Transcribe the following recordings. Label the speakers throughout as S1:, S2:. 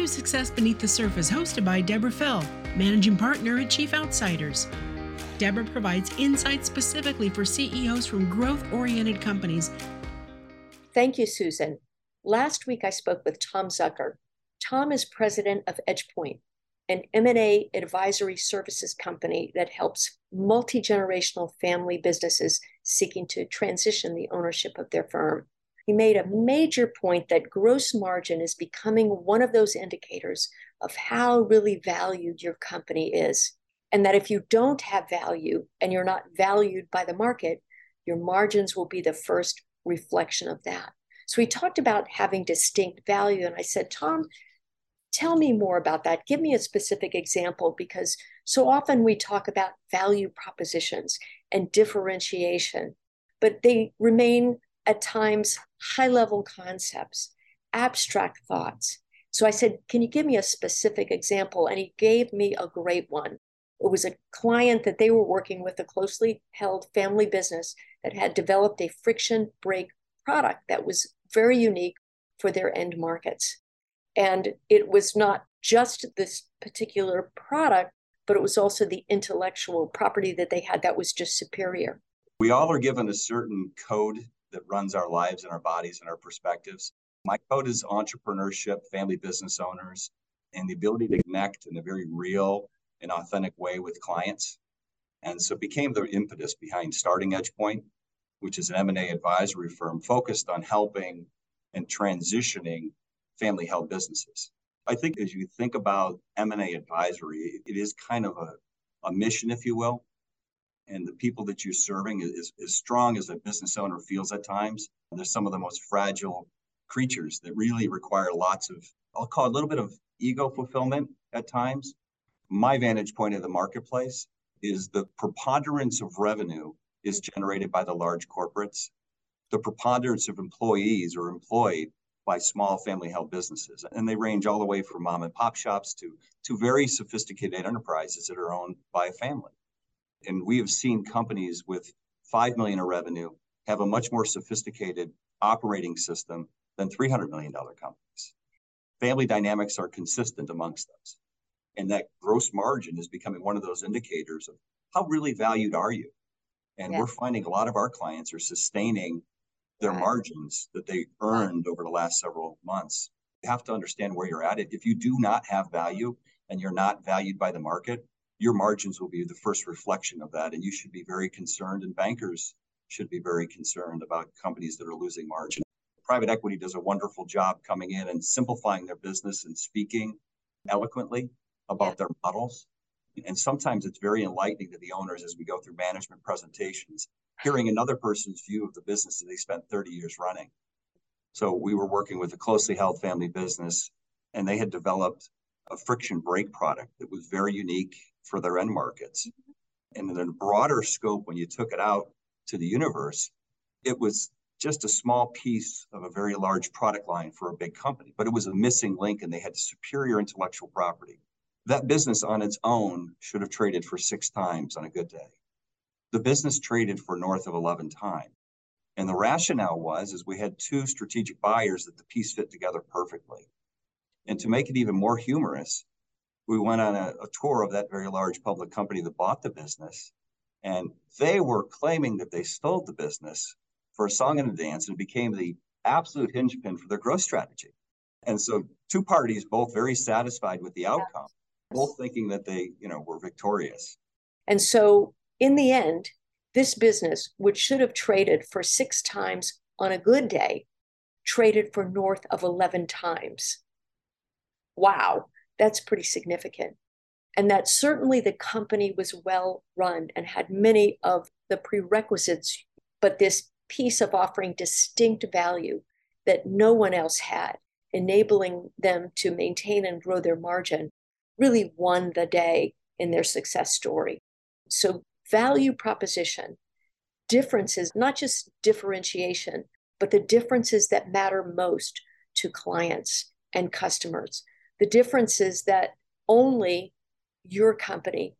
S1: to Success Beneath the Surface, hosted by Deborah Fell, Managing Partner at Chief Outsiders. Deborah provides insights specifically for CEOs from growth oriented companies.
S2: Thank you, Susan. Last week I spoke with Tom Zucker. Tom is president of EdgePoint, an M&A advisory services company that helps multi-generational family businesses seeking to transition the ownership of their firm. He made a major point that gross margin is becoming one of those indicators of how really valued your company is. And that if you don't have value and you're not valued by the market, your margins will be the first reflection of that. So we talked about having distinct value. And I said, Tom, tell me more about that. Give me a specific example because so often we talk about value propositions and differentiation, but they remain at times high level concepts, abstract thoughts. So I said, Can you give me a specific example? And he gave me a great one. It was a client that they were working with, a closely held family business that had developed a friction brake product that was very unique for their end markets. And it was not just this particular product, but it was also the intellectual property that they had that was just superior.
S3: We all are given a certain code that runs our lives and our bodies and our perspectives. My code is entrepreneurship, family business owners, and the ability to connect in a very real and authentic way with clients. And so it became the impetus behind starting EdgePoint, which is an M&A advisory firm focused on helping and transitioning family held businesses. I think as you think about M&A advisory, it is kind of a, a mission, if you will, and the people that you're serving is as strong as a business owner feels at times. They're some of the most fragile creatures that really require lots of, I'll call it a little bit of ego fulfillment at times. My vantage point of the marketplace is the preponderance of revenue is generated by the large corporates. The preponderance of employees are employed by small family held businesses. And they range all the way from mom and pop shops to, to very sophisticated enterprises that are owned by a family. And we have seen companies with 5 million of revenue have a much more sophisticated operating system than 300 million dollar companies. Family dynamics are consistent amongst those. And that gross margin is becoming one of those indicators of how really valued are you? And yeah. we're finding a lot of our clients are sustaining their margins that they earned over the last several months. You have to understand where you're at. If you do not have value and you're not valued by the market, your margins will be the first reflection of that. And you should be very concerned, and bankers should be very concerned about companies that are losing margin. Private equity does a wonderful job coming in and simplifying their business and speaking eloquently about yeah. their models. And sometimes it's very enlightening to the owners as we go through management presentations, hearing another person's view of the business that they spent 30 years running. So we were working with a closely held family business, and they had developed a friction brake product that was very unique for their end markets. And in a broader scope, when you took it out to the universe, it was just a small piece of a very large product line for a big company, but it was a missing link and they had superior intellectual property. That business on its own should have traded for six times on a good day. The business traded for north of 11 times. And the rationale was is we had two strategic buyers that the piece fit together perfectly. And to make it even more humorous, we went on a, a, tour of that very large public company that bought the business. And they were claiming that they stole the business for a song and a dance and became the absolute hinge pin for their growth strategy. And so two parties, both very satisfied with the outcome, both thinking that they, you know, were victorious.
S2: And so in the end, this business, which should have traded for six times on a good day, traded for north of 11 times. Wow that's pretty significant. And that certainly the company was well run and had many of the prerequisites, but this piece of offering distinct value that no one else had, enabling them to maintain and grow their margin, really won the day in their success story. So, value proposition, differences, not just differentiation, but the differences that matter most to clients and customers the difference is that only your company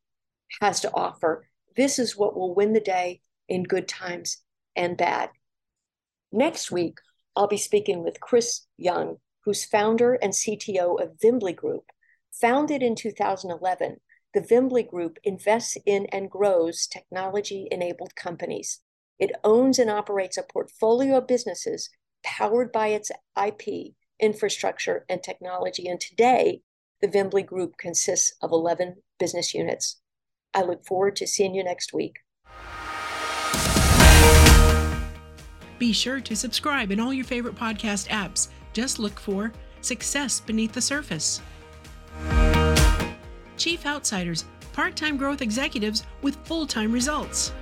S2: has to offer. This is what will win the day in good times and bad. Next week, I'll be speaking with Chris Young, who's founder and CTO of Vimbly Group. Founded in 2011, the Vimbly Group invests in and grows technology enabled companies. It owns and operates a portfolio of businesses powered by its IP, infrastructure, and technology. And today, the Vimbly Group consists of 11 business units. I look forward to seeing you next week.
S1: Be sure to subscribe in all your favorite podcast apps. Just look for Success Beneath the Surface. Chief Outsiders, part time growth executives with full time results.